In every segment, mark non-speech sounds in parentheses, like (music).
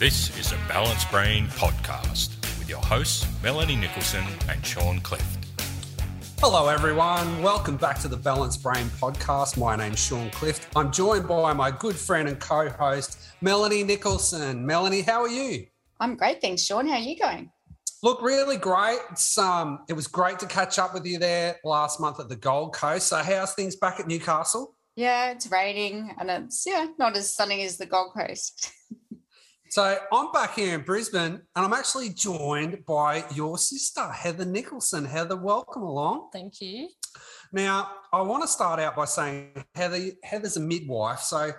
This is a Balanced Brain podcast with your hosts, Melanie Nicholson and Sean Clift. Hello, everyone. Welcome back to the Balanced Brain podcast. My name's Sean Clift. I'm joined by my good friend and co host, Melanie Nicholson. Melanie, how are you? I'm great. Thanks, Sean. How are you going? Look, really great. It's, um, it was great to catch up with you there last month at the Gold Coast. So, how's things back at Newcastle? Yeah, it's raining and it's yeah not as sunny as the Gold Coast. (laughs) so I'm back here in Brisbane, and I'm actually joined by your sister Heather Nicholson. Heather, welcome along. Thank you. Now, I want to start out by saying Heather, Heather's a midwife, so I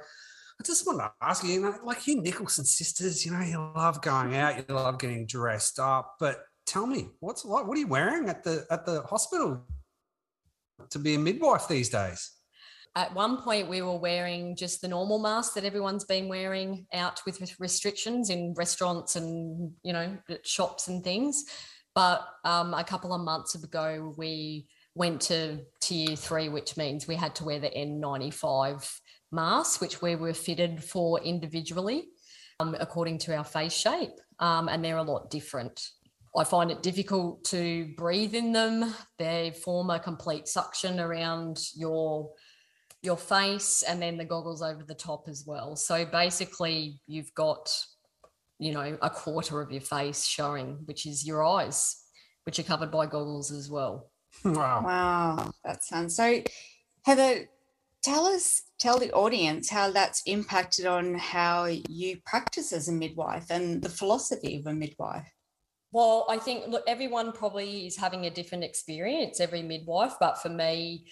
just want to ask you, you know, like you Nicholson sisters, you know, you love going out, you love getting dressed up, but tell me, what's like, what are you wearing at the at the hospital to be a midwife these days? At one point, we were wearing just the normal mask that everyone's been wearing out with restrictions in restaurants and you know shops and things. But um, a couple of months ago, we went to tier three, which means we had to wear the N95 mask, which we were fitted for individually um, according to our face shape, um, and they're a lot different. I find it difficult to breathe in them. They form a complete suction around your your face and then the goggles over the top as well. So basically, you've got, you know, a quarter of your face showing, which is your eyes, which are covered by goggles as well. (laughs) Wow. Wow. That sounds so. Heather, tell us, tell the audience how that's impacted on how you practice as a midwife and the philosophy of a midwife. Well, I think look, everyone probably is having a different experience, every midwife, but for me,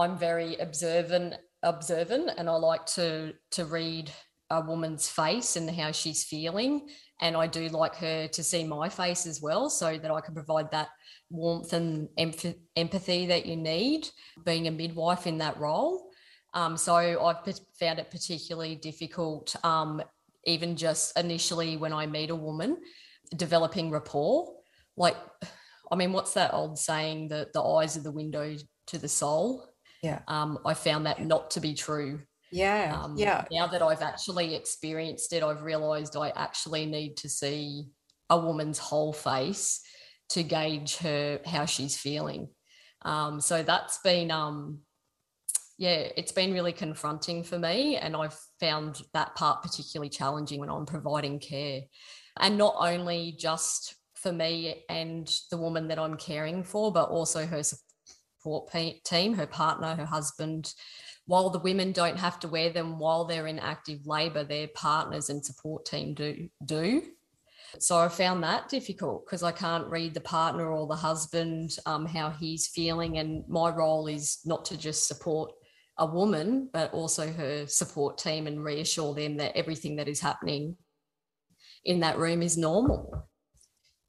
I'm very observant observant and I like to to read a woman's face and how she's feeling. And I do like her to see my face as well so that I can provide that warmth and empathy that you need being a midwife in that role. Um, so I've found it particularly difficult um, even just initially when I meet a woman developing rapport. Like I mean what's that old saying that the eyes are the window to the soul yeah. Um, i found that not to be true. Yeah um, yeah. now that i've actually experienced it i've realized i actually need to see a woman's whole face to gauge her how she's feeling. Um, so that's been um, yeah it's been really confronting for me and i've found that part particularly challenging when i'm providing care. And not only just for me and the woman that i'm caring for but also her support team, her partner, her husband. While the women don't have to wear them while they're in active labour, their partners and support team do do. So I found that difficult because I can't read the partner or the husband um, how he's feeling, and my role is not to just support a woman, but also her support team and reassure them that everything that is happening in that room is normal.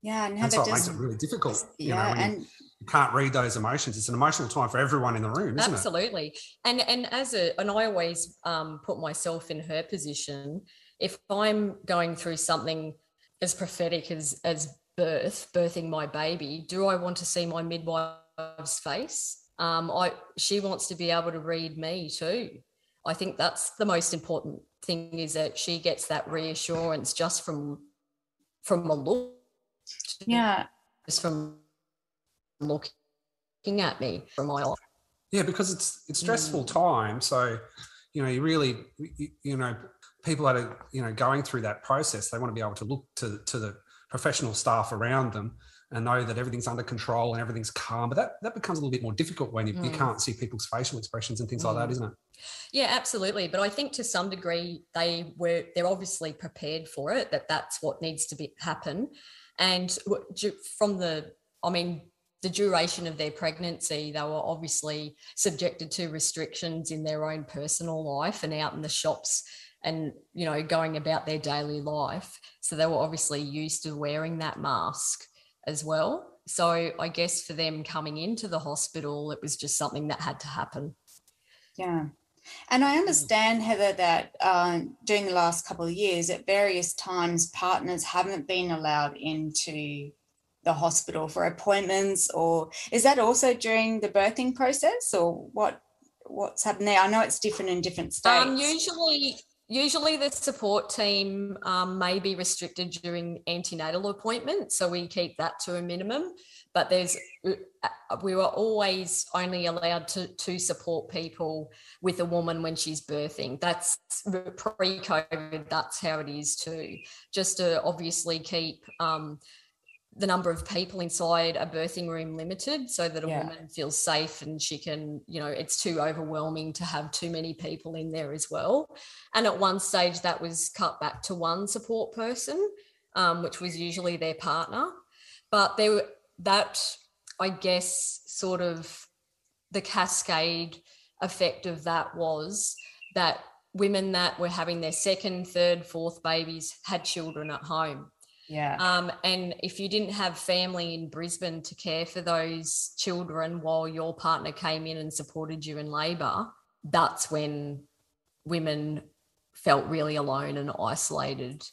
Yeah, and that's what makes it really difficult. yeah, know, and you can't read those emotions. It's an emotional time for everyone in the room, isn't absolutely. it? Absolutely. And and as a and I always um, put myself in her position. If I'm going through something as prophetic as as birth, birthing my baby, do I want to see my midwife's face? Um, I she wants to be able to read me too. I think that's the most important thing is that she gets that reassurance just from from a look. Yeah. Just from looking at me from my eye. Yeah, because it's it's stressful mm. time. So, you know, you really, you, you, know, people that are you know going through that process, they want to be able to look to to the professional staff around them and know that everything's under control and everything's calm. But that that becomes a little bit more difficult when you, mm. you can't see people's facial expressions and things mm. like that, mm. isn't it? Yeah, absolutely. But I think to some degree they were they're obviously prepared for it that that's what needs to be happen. And from the, I mean, the duration of their pregnancy, they were obviously subjected to restrictions in their own personal life and out in the shops and you know going about their daily life. So they were obviously used to wearing that mask as well. So i guess for them coming into the hospital it was just something that had to happen. Yeah. And I understand, Heather, that uh, during the last couple of years, at various times, partners haven't been allowed into the hospital for appointments or is that also during the birthing process or what what's happening there? I know it's different in different states. um, usually usually the support team um, may be restricted during antenatal appointments so we keep that to a minimum. But there's uh, we were always only allowed to, to support people with a woman when she's birthing. That's pre-covid that's how it is too. Just to obviously keep um, the number of people inside a birthing room limited so that a yeah. woman feels safe and she can you know it's too overwhelming to have too many people in there as well. And at one stage that was cut back to one support person um, which was usually their partner. But there that i guess sort of the cascade effect of that was that women that were having their second third fourth babies had children at home yeah. Um, and if you didn't have family in Brisbane to care for those children while your partner came in and supported you in labour, that's when women felt really alone and isolated.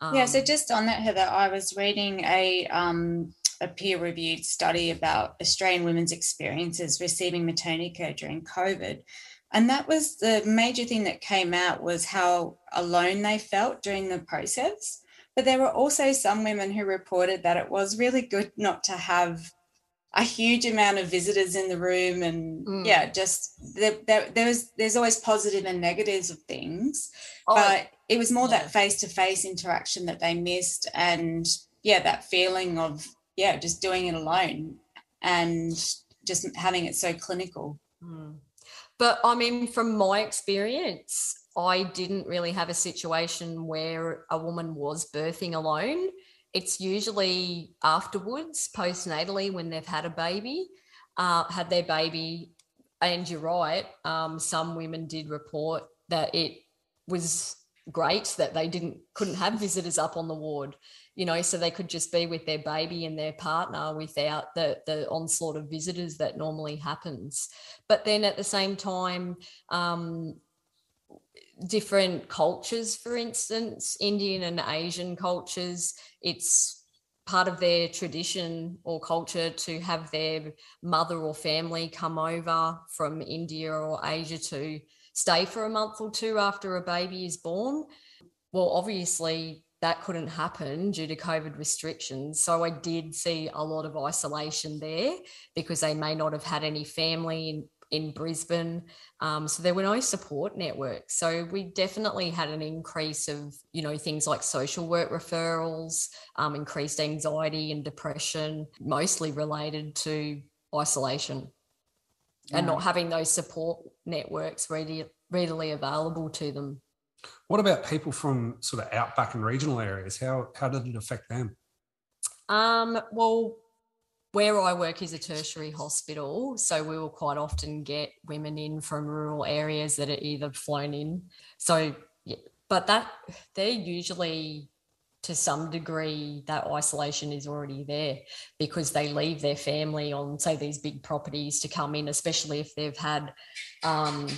Um, yeah. So just on that, Heather, I was reading a um, a peer reviewed study about Australian women's experiences receiving maternity care during COVID. And that was the major thing that came out was how alone they felt during the process. But there were also some women who reported that it was really good not to have a huge amount of visitors in the room and mm. yeah just there, there, there, was there's always positive and negatives of things oh, but it was more yeah. that face-to-face interaction that they missed and yeah that feeling of yeah just doing it alone and just having it so clinical mm. but i mean from my experience I didn't really have a situation where a woman was birthing alone. It's usually afterwards, postnatally, when they've had a baby, uh, had their baby. And you're right, um, some women did report that it was great that they didn't couldn't have visitors up on the ward you know so they could just be with their baby and their partner without the the onslaught of visitors that normally happens but then at the same time um, different cultures, for instance, Indian and Asian cultures, it's part of their tradition or culture to have their mother or family come over from India or Asia to stay for a month or two after a baby is born. Well, obviously, that couldn't happen due to COVID restrictions. So I did see a lot of isolation there because they may not have had any family in, Brisbane. Um, so there were no support networks. So we definitely had an increase of, you know, things like social work referrals, um, increased anxiety and depression, mostly related to isolation yeah. and not having those support networks ready, readily available to them. What about people from sort of outback and regional areas? How how did it affect them? Um, well, where I work is a tertiary hospital, so we will quite often get women in from rural areas that are either flown in. So, but that they're usually to some degree that isolation is already there because they leave their family on say these big properties to come in especially if they've had um,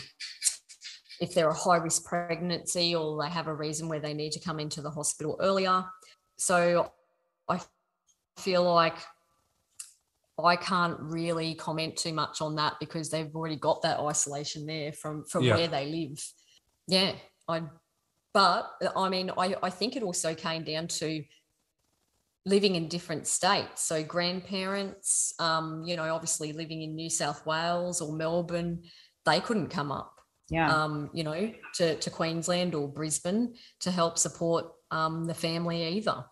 if they're a high risk pregnancy or they have a reason where they need to come into the hospital earlier so i feel like I can't really comment too much on that because they've already got that isolation there from from yeah. where they live. Yeah, I. But I mean, I I think it also came down to living in different states. So grandparents, um, you know, obviously living in New South Wales or Melbourne, they couldn't come up. Yeah. Um, you know, to, to Queensland or Brisbane to help support um, the family either.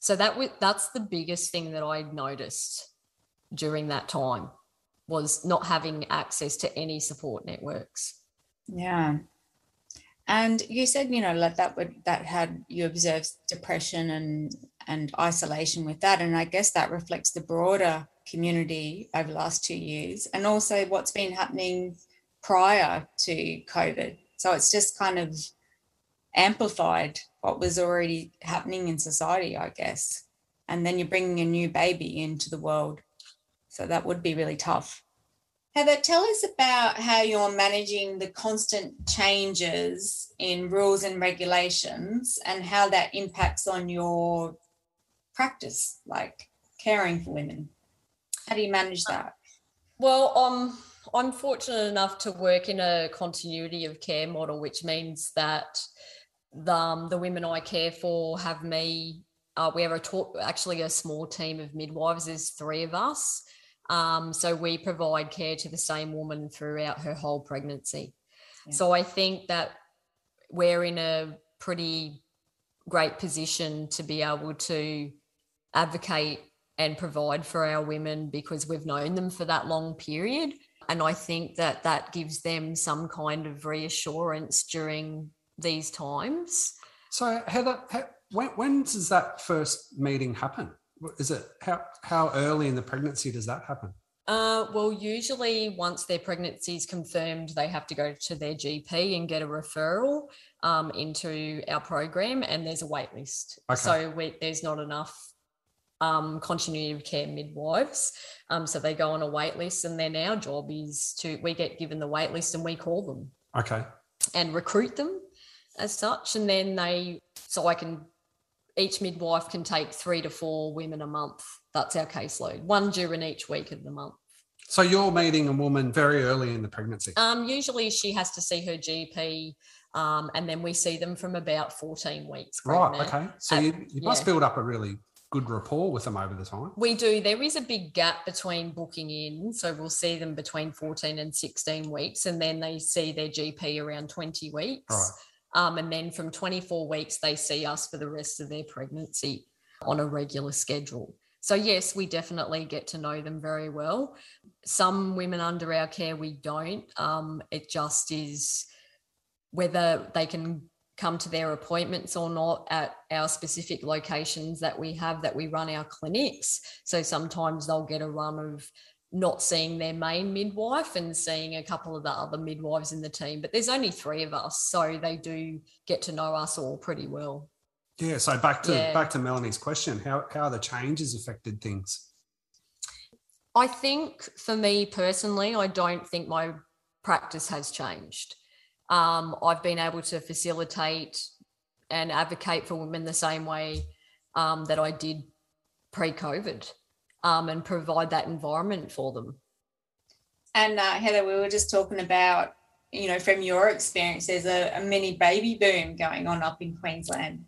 So that was that's the biggest thing that I noticed during that time was not having access to any support networks. Yeah. And you said, you know, like that would that had you observed depression and and isolation with that. And I guess that reflects the broader community over the last two years and also what's been happening prior to COVID. So it's just kind of amplified what was already happening in society, I guess. And then you're bringing a new baby into the world. So that would be really tough. Heather, tell us about how you're managing the constant changes in rules and regulations and how that impacts on your practice, like caring for women. How do you manage that? Well, um, I'm fortunate enough to work in a continuity of care model, which means that the, um, the women I care for have me. Uh, we have a talk, actually a small team of midwives. There's three of us. Um, so we provide care to the same woman throughout her whole pregnancy. Yeah. So I think that we're in a pretty great position to be able to advocate and provide for our women because we've known them for that long period. And I think that that gives them some kind of reassurance during these times. So, Heather, when, when does that first meeting happen? Is it how how early in the pregnancy does that happen? Uh, well, usually once their pregnancy is confirmed, they have to go to their GP and get a referral um, into our program, and there's a wait list. Okay. So we, there's not enough um, continuity of care midwives. Um, so they go on a wait list, and then our job is to we get given the wait list and we call them. Okay. And recruit them as such, and then they so I can each midwife can take three to four women a month. That's our caseload, one during each week of the month. So you're meeting a woman very early in the pregnancy. Um, usually she has to see her GP, um, and then we see them from about 14 weeks. Pregnant. Right. Okay. So you, you must yeah. build up a really good rapport with them over the time. We do. There is a big gap between booking in, so we'll see them between 14 and 16 weeks, and then they see their GP around 20 weeks. Right. Um, and then from 24 weeks, they see us for the rest of their pregnancy on a regular schedule. So, yes, we definitely get to know them very well. Some women under our care, we don't. Um, it just is whether they can come to their appointments or not at our specific locations that we have that we run our clinics. So, sometimes they'll get a run of not seeing their main midwife and seeing a couple of the other midwives in the team. But there's only three of us, so they do get to know us all pretty well. Yeah. So back to yeah. back to Melanie's question, how how the changes affected things? I think for me personally, I don't think my practice has changed. Um, I've been able to facilitate and advocate for women the same way um, that I did pre-COVID um, and provide that environment for them. And uh, Heather, we were just talking about, you know, from your experience, there's a, a mini baby boom going on up in Queensland.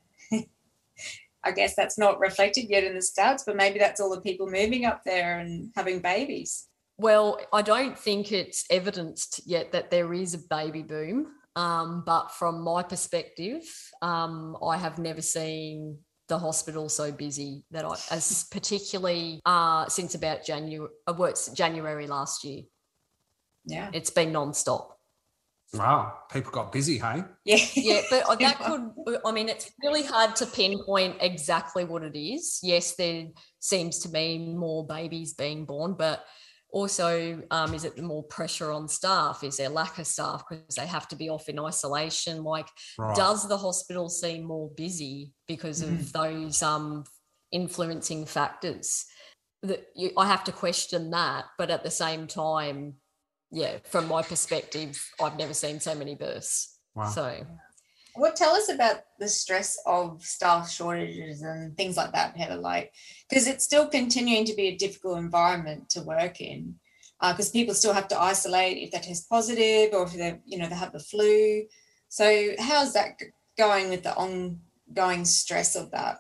(laughs) I guess that's not reflected yet in the stats, but maybe that's all the people moving up there and having babies. Well, I don't think it's evidenced yet that there is a baby boom. Um, but from my perspective, um, I have never seen the hospital so busy that I, as particularly uh, since about January, uh, well, January last year. Yeah, it's been non-stop. Wow, people got busy, hey? Yeah, yeah, but (laughs) that could. I mean, it's really hard to pinpoint exactly what it is. Yes, there seems to be more babies being born, but also um, is it more pressure on staff is there lack of staff because they have to be off in isolation like right. does the hospital seem more busy because mm-hmm. of those um, influencing factors that you, i have to question that but at the same time yeah from my perspective i've never seen so many births wow. so what tell us about the stress of staff shortages and things like that heather like because it's still continuing to be a difficult environment to work in because uh, people still have to isolate if they test positive or if they you know they have the flu. So how's that going with the ongoing stress of that?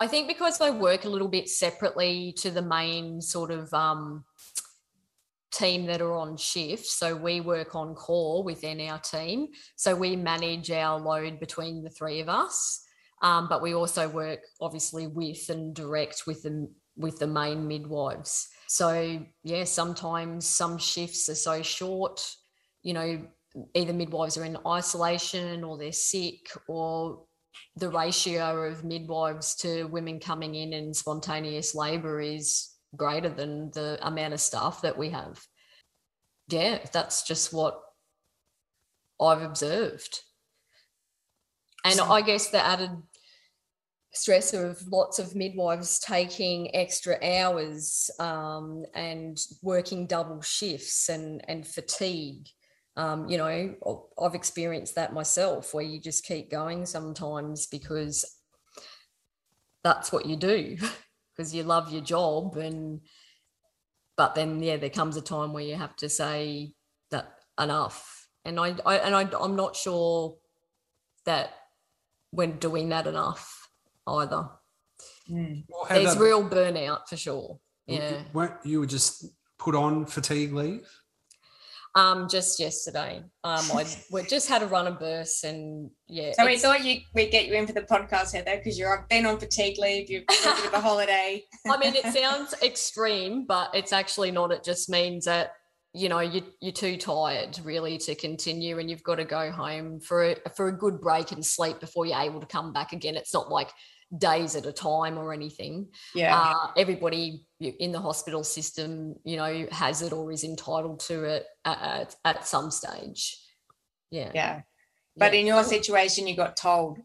I think because i work a little bit separately to the main sort of um, team that are on shift. So we work on call within our team. So we manage our load between the three of us. Um, but we also work obviously with and direct with the with the main midwives. So yeah, sometimes some shifts are so short, you know, either midwives are in isolation or they're sick or the ratio of midwives to women coming in in spontaneous labor is greater than the amount of staff that we have. Yeah, that's just what I've observed. And so, I guess the added stress of lots of midwives taking extra hours um, and working double shifts and, and fatigue. Um, you know, I've experienced that myself where you just keep going sometimes because that's what you do (laughs) because you love your job and but then yeah there comes a time where you have to say that enough and i, I and I, i'm not sure that we're doing that enough either Mm. Well, there's Heather, real burnout for sure yeah weren't you were just put on fatigue leave? Um just yesterday um i we just had a run of bursts and yeah So we thought you we'd get you in for the podcast, Heather, because you've been on fatigue leave, you've got a bit of a holiday. I mean, it sounds extreme, but it's actually not. It just means that you know you you're too tired really to continue, and you've got to go home for a, for a good break and sleep before you're able to come back again. It's not like days at a time or anything. Yeah. Uh, everybody in the hospital system, you know, has it or is entitled to it at, at, some stage. Yeah. yeah. But Yeah. in your situation, you got told.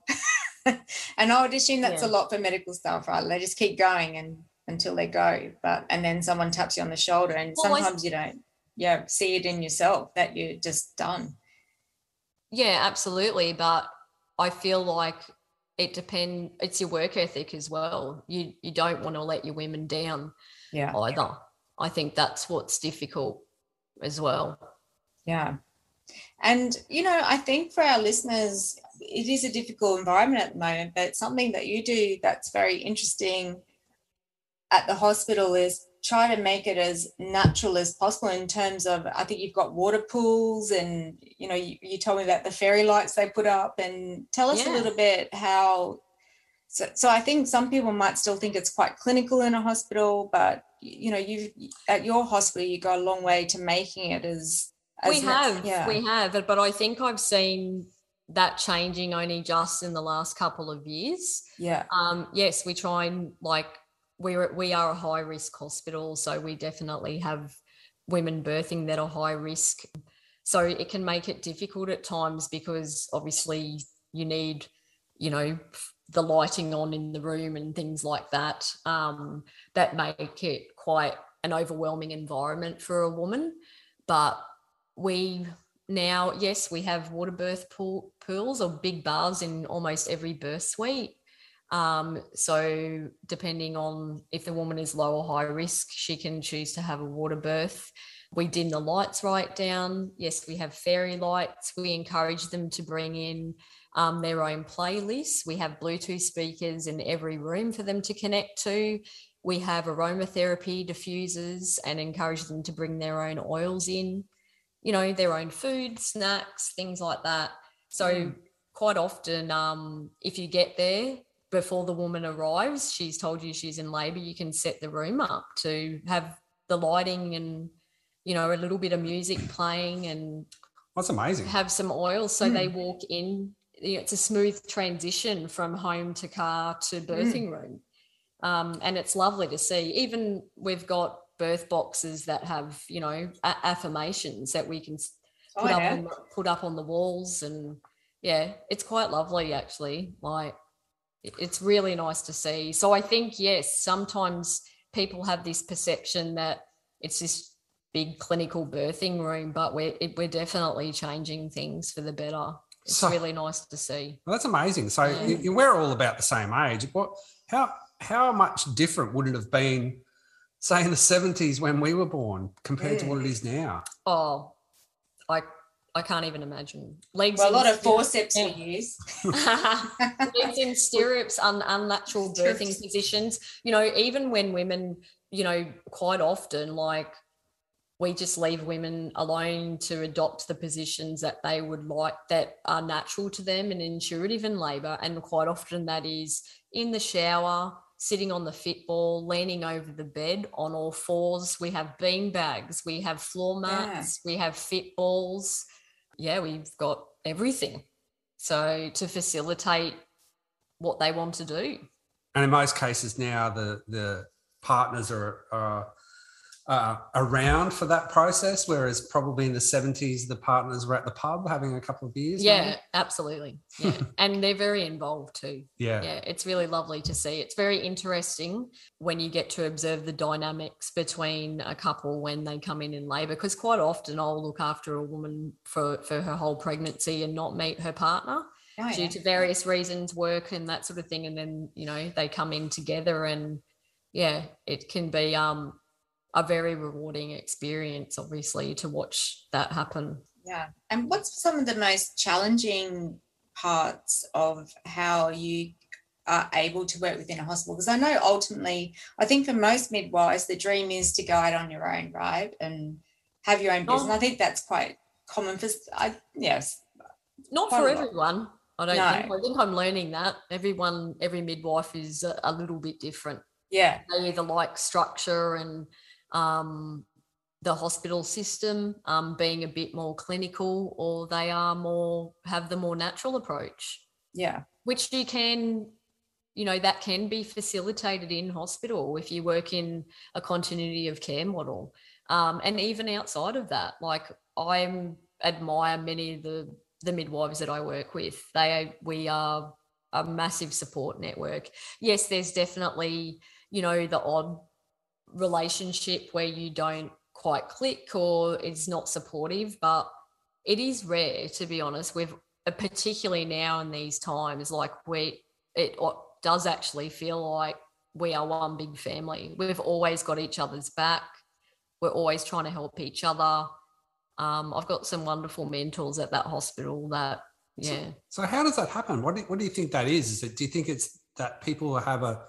(laughs) and I would assume that's a lot for medical staff, right? They just keep going and until they go. But and then someone taps you on the shoulder and Well, I- sometimes you don't yeah, see it in yourself that you're just done. Yeah, absolutely. But I feel like it depend it's your work ethic as well. You you don't want to let your women down Yeah. either. I think that's what's difficult as well. Yeah. And, you know, I think for our listeners, it is a difficult environment at the moment, but something that you do that's very interesting at the hospital is try to make it as natural as possible in terms of I think you've got water pools and you know you, you told me about the fairy lights they put up and tell us a little bit how so, so I think some people might still think it's quite clinical in a hospital but you know you've at your hospital you go a long way to making it as, as we have, yeah. we have, but I think I've seen that changing only just in the last couple of years. yeah. Um, yes, we try and like we're we are a high risk hospital, so we definitely have women birthing that are high risk. So it can make it difficult at times because obviously you need, you know, the lighting on in the room and things like that. Um, that make it quite an overwhelming environment for a woman. But we now, yes, we have water birth pool, pools or big baths in almost every birth suite. Um, so depending on if the woman is low or high risk, she can choose to have a water birth. We dim the lights right down. Yes, we have fairy lights. We encourage them to bring in um, their own playlists. We have Bluetooth speakers in every room for them to connect to. We have aromatherapy diffusers and encourage them to bring their own oils in, you know, their own food, snacks, things like that. So Mm. quite often, um, if you get there before the woman arrives, she's told you she's in labour, you can set the room up to have the lighting and you know a little bit of music (clears throat) playing and That's amazing. have some oil. So they walk in you know, it's a smooth transition from home to car to birthing room. Um, and it's lovely to see. Even we've got birth boxes that have you know a- affirmations that we can s- Oh, put up on the, put up on the walls and yeah it's quite lovely actually. Like it- it's really nice to see so i think yes sometimes people have this perception that it's this big clinical birthing room but we're it, we're definitely changing things for the better it's So- really nice to see Well, that's amazing. So Yeah. you, you- we're all about the same age. What? How? How much different would it have been, say, in the seventies when we were born, compared to what it is now? oh i i can't even imagine legs well a lot of forceps Yeah. we use (laughs) (laughs) legs in stirrups, un, unnatural birthing Stirrups. positions. You know, even when women, you know, quite often, like we just leave women alone to adopt the positions that they would like that are natural to them and intuitive in labor. And quite often that is in the shower, sitting on the fit ball, leaning over the bed on all fours. We have bean bags, we have floor Yeah. mats, we have fit balls. Yeah, we've got everything. So to facilitate what they want to do. And in most cases now, the the partners are, are uh, around for that process, whereas probably in the seventies, the partners were at the pub having a couple of beers. Yeah, maybe? absolutely. (laughs) Yeah. and they're very involved too. yeah, Yeah, it's really lovely to see. It's very interesting when you get to observe the dynamics between a couple when they come in in labor because quite often I'll look after a woman for for her whole pregnancy and not meet her partner Oh, due yeah. to various reasons, work and that sort of thing. And then, you know, they come in together and yeah, it can be um a very rewarding experience, obviously, to watch that happen. Yeah. And what's some of the most challenging parts of how you are able to work within a hospital? Because I know ultimately, I think for most midwives, the dream is to go out on your own, right? And have your own oh. business. Oh. I think that's quite common for, I, yes. Not for everyone. I don't no. think. I think I'm learning that everyone, every midwife is a, a little bit different. Yeah. They either like structure and um, the hospital system um, being a bit more clinical, or they are more have the more natural approach. Yeah. Which you can, you know, that can be facilitated in hospital if you work in a continuity of care model. Um, and even outside of that, like I admire many of the the midwives that I work with. They we are a massive support network. Yes, there's definitely, you know, the odd relationship where you don't quite click or it's not supportive, but it is rare to be honest. We've uh, particularly now in these times, like we it does actually feel like we are one big family. We've always got each other's back. We're always trying to help each other. Um, I've got some wonderful mentors at that hospital that, yeah. So, so how does that happen? What do, what do you think that is? Is it, do you think it's that people have a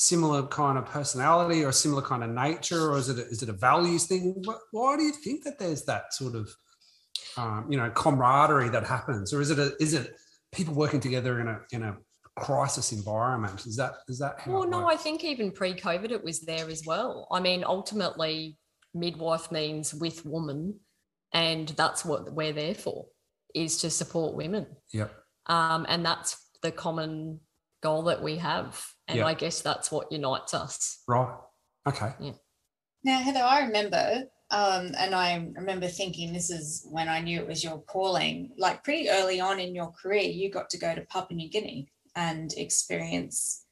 similar kind of personality or a similar kind of nature, or is it a, is it a values thing? Why do you think that there's that sort of, um, you know, camaraderie that happens, or is it a, is it people working together in a in a crisis environment? Is that is that? Well, no, I think even pre-COVID it was there as well. I mean, ultimately, midwife means with woman and that's what we're there for is to support women yep um, and that's the common goal that we have and yep. i guess that's what unites us right okay yeah now heather i remember um, and I remember thinking this is when I knew it was your calling. Like pretty early on in your career, you got to go to Papua New Guinea and experience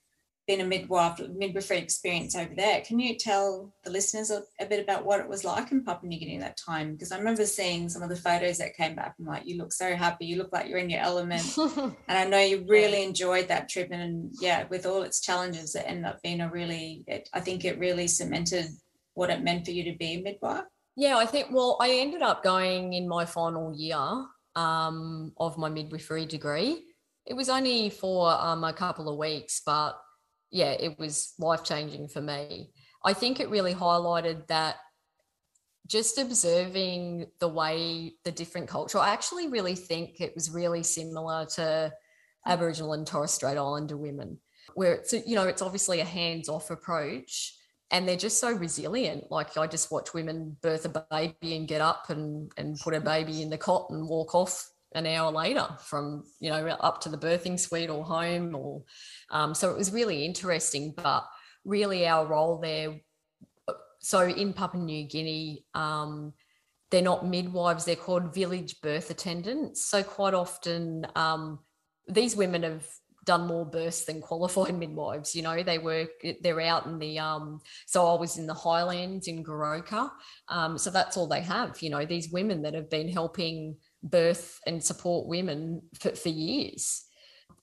been a midwife, midwifery experience over there. Can you tell the listeners a, a, bit about what it was like in Papua New Guinea at that time? Because I remember seeing some of the photos that came back and like, you look so happy, you look like you're in your element. (laughs) and I know you really enjoyed that trip. And yeah, with all its challenges, it ended up being a really, it, I think it really cemented what it meant for you to be a midwife. Yeah, I think, well, I ended up going in my final year um, of my midwifery degree. It was only for um, a couple of weeks, but yeah, it was life changing for me. I think it really highlighted that just observing the way the different culture, I actually really think it was really similar to Aboriginal and Torres Strait Islander women, where it's, you know, it's obviously a hands off approach and they're just so resilient. Like I just watch women birth a baby and get up and, and put a baby in the cot and walk off an hour later from you know up to the birthing suite or home or um, so it was really interesting but really our role there so in papua new guinea um, they're not midwives they're called village birth attendants. So quite often um, these women have done more births than qualified (laughs) midwives you know they work they're out in the um so i was in the highlands in goroka um so that's all they have you know these women that have been helping birth and support women for, for years.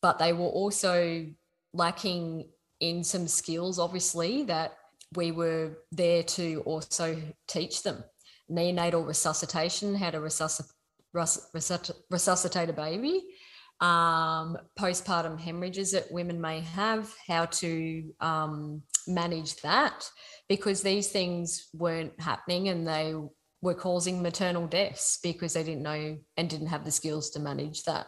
But they were also lacking in some skills, obviously, that we were there to also teach them neonatal resuscitation, how to resuscitate, resuscitate a baby, um, postpartum hemorrhages that women may have, how to um, manage that, because these things weren't happening and they were causing maternal deaths because they didn't know and didn't have the skills to manage that.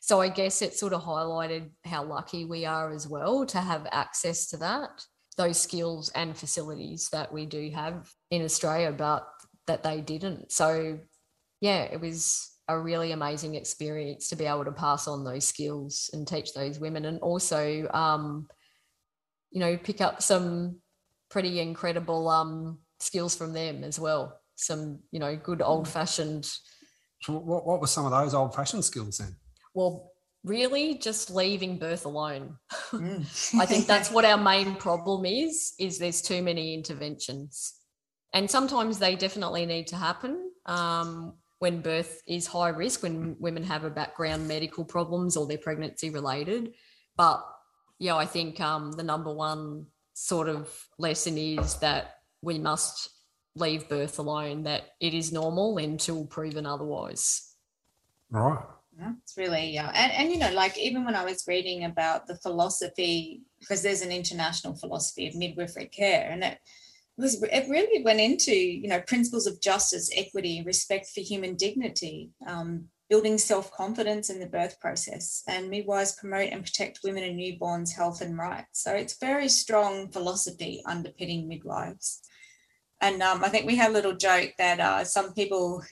So I guess it sort of highlighted how lucky we are as well to have access to that, those skills and facilities that we do have in Australia, but that they didn't. So yeah, it was a really amazing experience to be able to pass on those skills and teach those women and also um, you know pick up some pretty incredible um, skills from them as well some, you know, good hmm. old fashioned. So what, what were some of those old fashioned skills then? Well, really just leaving birth alone. Mm. (laughs) I think that's what our main problem is, is there's too many interventions. And sometimes they definitely need to happen um, when birth is high risk, when women have a background medical problems or they're pregnancy related. But yeah, I think um, the number one sort of lesson is that we must leave birth alone, that it is normal until proven otherwise. Right. Yeah, it's really yeah. and, and you know like even when i was reading about the philosophy because there's an international philosophy of midwifery care and it was it really went into you know principles of justice equity respect for human dignity um, building self-confidence in the birth process and midwives promote and protect women and newborns health and rights so it's very strong philosophy underpinning midwives and um, i think we had a little joke that uh, some people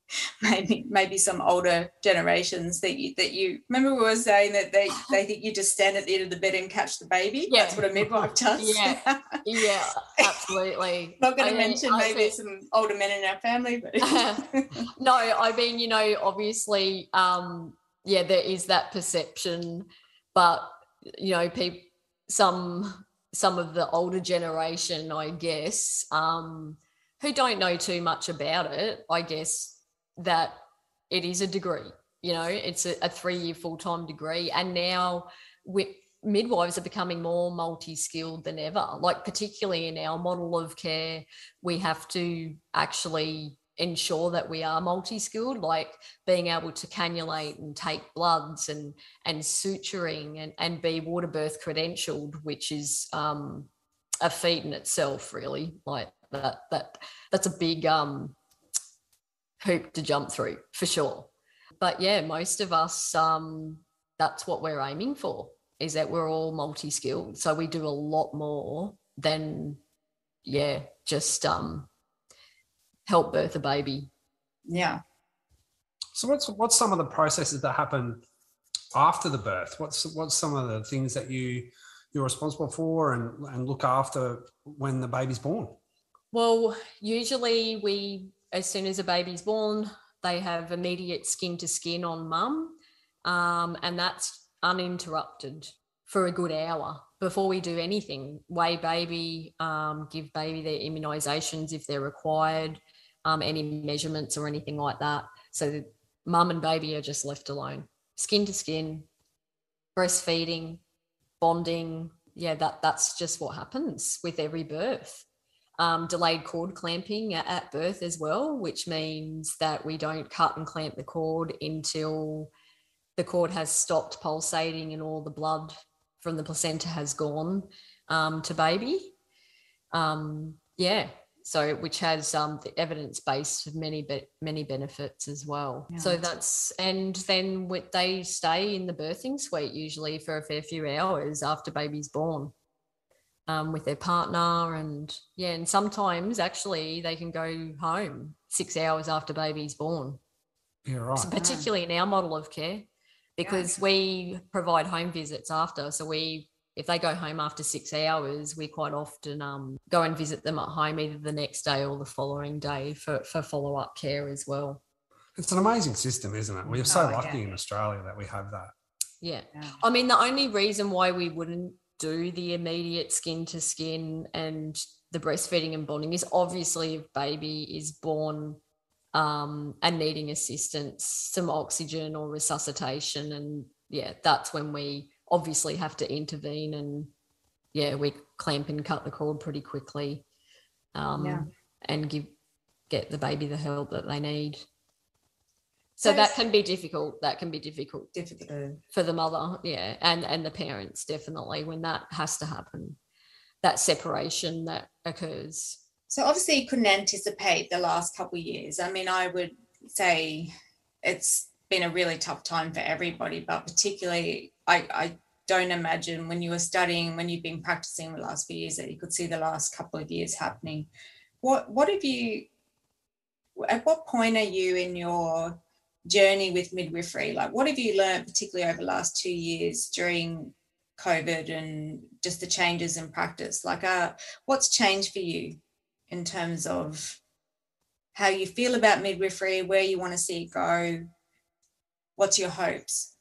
(laughs) maybe maybe some older generations that you that you remember we were saying that they they think you just stand at the end of the bed and catch the baby Yeah. that's what a midwife (laughs) does Yeah. Yeah, (laughs) absolutely. not going to mention I maybe think- some older men in our family but no, I mean, you know, obviously, um, yeah, there is that perception, but you know, people, some some of the older generation, I guess, um, who don't know too much about it, I guess that it is a degree. You know, it's a, a three-year full-time degree, and now midwives are becoming more multi-skilled than ever like particularly in our model of care we have to actually ensure that we are multi-skilled like being able to cannulate and take bloods and and suturing and, and be water birth credentialed which is um, a feat in itself really. Like that that that's a big um hoop to jump through for sure. But yeah most of us um that's what we're aiming for is that we're all multi-skilled. So we do a lot more than yeah just um help birth a baby yeah So what's what's some of the processes that happen after the birth? What's what's some of the things that you you're responsible for and and look after when the baby's born? well usually we as soon as a baby's born they have immediate skin to skin on mum um, and that's uninterrupted for a good hour before we do anything weigh baby um, give baby their immunizations if they're required um, any measurements or anything like that. So mum and baby are just left alone. Skin to skin breastfeeding bonding. Yeah that that's just what happens with every birth. Um, delayed cord clamping at, at birth as well which means that we don't cut and clamp the cord until the cord has stopped pulsating and all the blood from the placenta has gone um, to baby. Um, yeah so which has um, the evidence base of many be- many benefits as well. Yeah, so that's- and then they stay in the birthing suite usually for a fair few hours after baby's born um, with their partner and yeah and sometimes actually they can go home six hours after baby's born. Yeah, right. so particularly in our model of care because we provide home visits after. So we if they go home after six hours we quite often um, go and visit them at home either the next day or the following day for, for follow-up care as well It's an amazing system, isn't it? We're so Oh, yeah. lucky in Australia that we have that. yeah Yeah. I mean, the only reason why we wouldn't do the immediate skin to skin and the breastfeeding and bonding is obviously if baby is born um, and needing assistance, some oxygen or resuscitation. And yeah, that's when we obviously have to intervene and yeah, we clamp and cut the cord pretty quickly um, Yeah. and give get the baby the help that they need. So So that can be difficult. That can be difficult difficult for the mother yeah and and the parents definitely when that has to happen that separation that occurs So obviously you couldn't anticipate the last couple of years. I mean, I would say it's been a really tough time for everybody, but particularly I, I don't imagine when you were studying, when you've been practicing the last few years that you could see the last couple of years happening. What what have you at what point are you in your journey with midwifery? Like what have you learned particularly over the last two years during COVID and just the changes in practice? Like uh what's changed for you in terms of how you feel about midwifery, where you want to see it go? What's your hopes?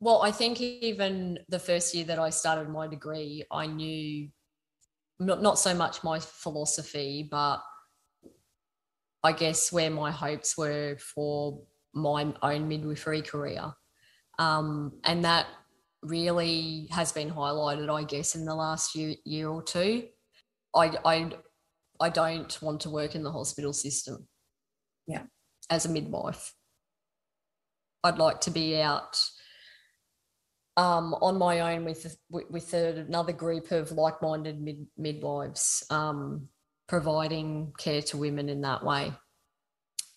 Well i think even the first year that i started my degree i knew not, not so much my philosophy but i guess where my hopes were for my own midwifery career um, and that really has been highlighted i guess in the last year, year or two I, I I don't want to work in the hospital system. Yeah. As a midwife. I'd like to be out um, on my own with with another group of like-minded mid, midwives, um, providing care to women in that way.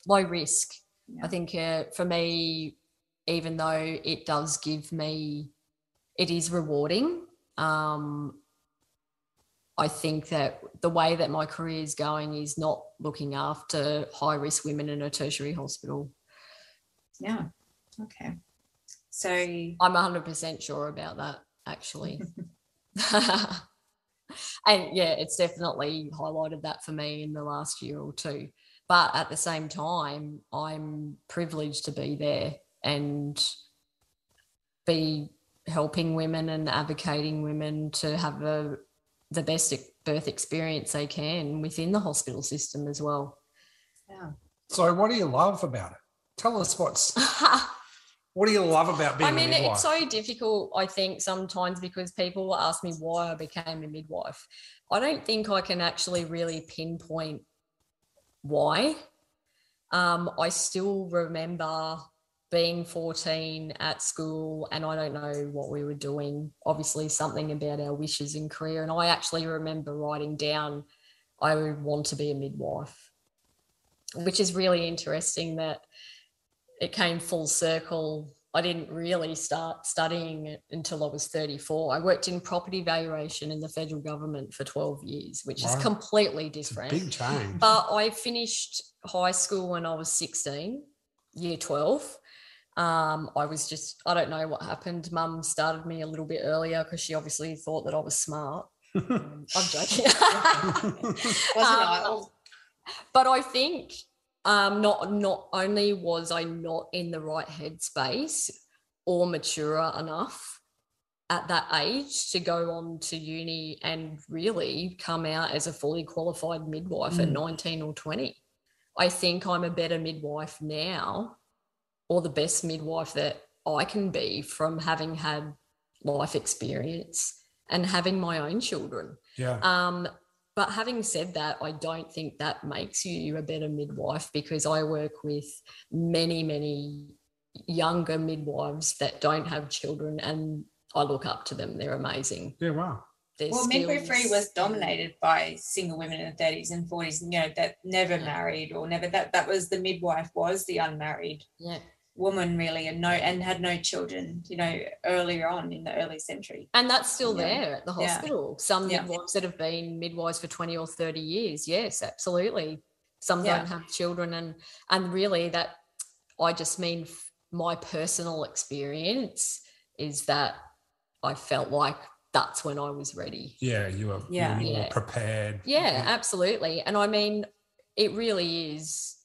Low risk. Yeah. I think uh, for me, even though it does give me, it is rewarding. Um, I think that the way that my career is going is not looking after high risk women in a tertiary hospital. Yeah. Okay. So I'm 100% sure about that, actually. (laughs) and yeah, it's definitely highlighted that for me in the last year or two. But at the same time, I'm privileged to be there and be helping women and advocating women to have a the best birth experience they can within the hospital system as well. Yeah. So, what do you love about it? Tell us what's. (laughs) what do you love about being? I mean, it's so difficult. I think sometimes because people ask me why I became a midwife. I don't think I can actually really pinpoint why. Um, I still remember being 14 at school and I don't know what we were doing, obviously something about our wishes and career. And I actually remember writing down, I would want to be a midwife, which is really interesting that it came full circle. I didn't really start studying it until I was 34. I worked in property valuation in the federal government for 12 years, which Wow. is completely It's a different. big change. But I finished high school when I was 16, year 12. Um, I was just, I don't know what happened. Mum started me a little bit earlier because she obviously thought that I was smart. Um, (laughs) I'm joking. (laughs) wasn't I? Um, but I think um, not not only was I not in the right headspace or mature enough at that age to go on to uni and really come out as a fully qualified midwife at Mm. 19 or 20. I think I'm a better midwife now, or the best midwife that I can be from having had life experience and having my own children. yeah. Um, but having said that, I don't think that makes you a better midwife because I work with many, many younger midwives that don't have children and I look up to them. They're amazing. Yeah. Wow. Their well, midwifery was dominated by single women in the 30s and 40s, you know, that never Yeah. married or never that that was the midwife was the unmarried Yeah. Woman really and no and had no children, you know, earlier on in the early century. And that's still Yeah. there at the Yeah. hospital. Some Yeah. midwives that have been midwives for 20 or 30 years. Yes, absolutely. Some Yeah. don't have children. And and really that I just mean my personal experience is that I felt like that's when I was ready. Yeah. You were. Yeah. You, you were Yeah. prepared. Yeah, absolutely. And I mean, it really is,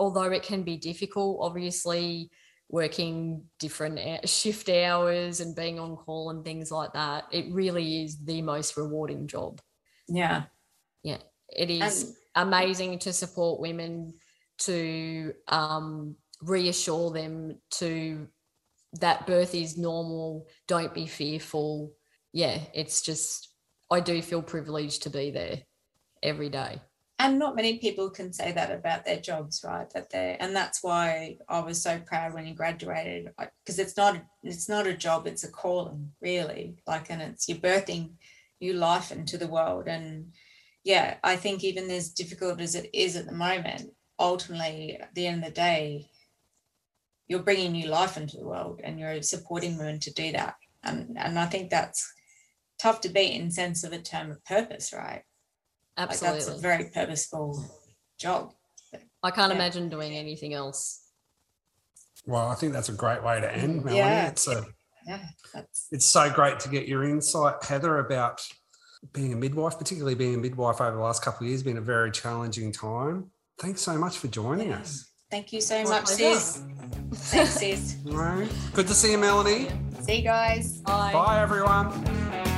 although it can be difficult, obviously, working different shift hours and being on call and things like that, it really is the most rewarding job. Yeah. Yeah. It is And amazing to support women, to um, reassure them to that birth is normal, don't be fearful. Yeah, it's just, I do feel privileged to be there every day. And not many people can say that about their jobs right? That they and that's why i was so proud when you graduated because it's not it's not a job it's a calling really. Like and it's you're birthing new life into the world. And yeah i think even as difficult as it is at the moment ultimately at the end of the day you're bringing new life into the world and you're supporting women to do that. And and i think that's tough to beat in sense of a term of purpose right like Absolutely. that's a very purposeful job. I can't Yeah. imagine doing anything else. Well, I think that's a great way to end, Melanie. Yeah. It's a. Yeah, that's It's so great to get your insight, Heather, about being a midwife, particularly being a midwife over the last couple of years, been a very challenging time. Thanks so much for joining Yeah. us. thank you so My much, pleasure. sis. Thanks, sis. All right. Good to see you, Melanie. See you guys. Bye. Bye, everyone.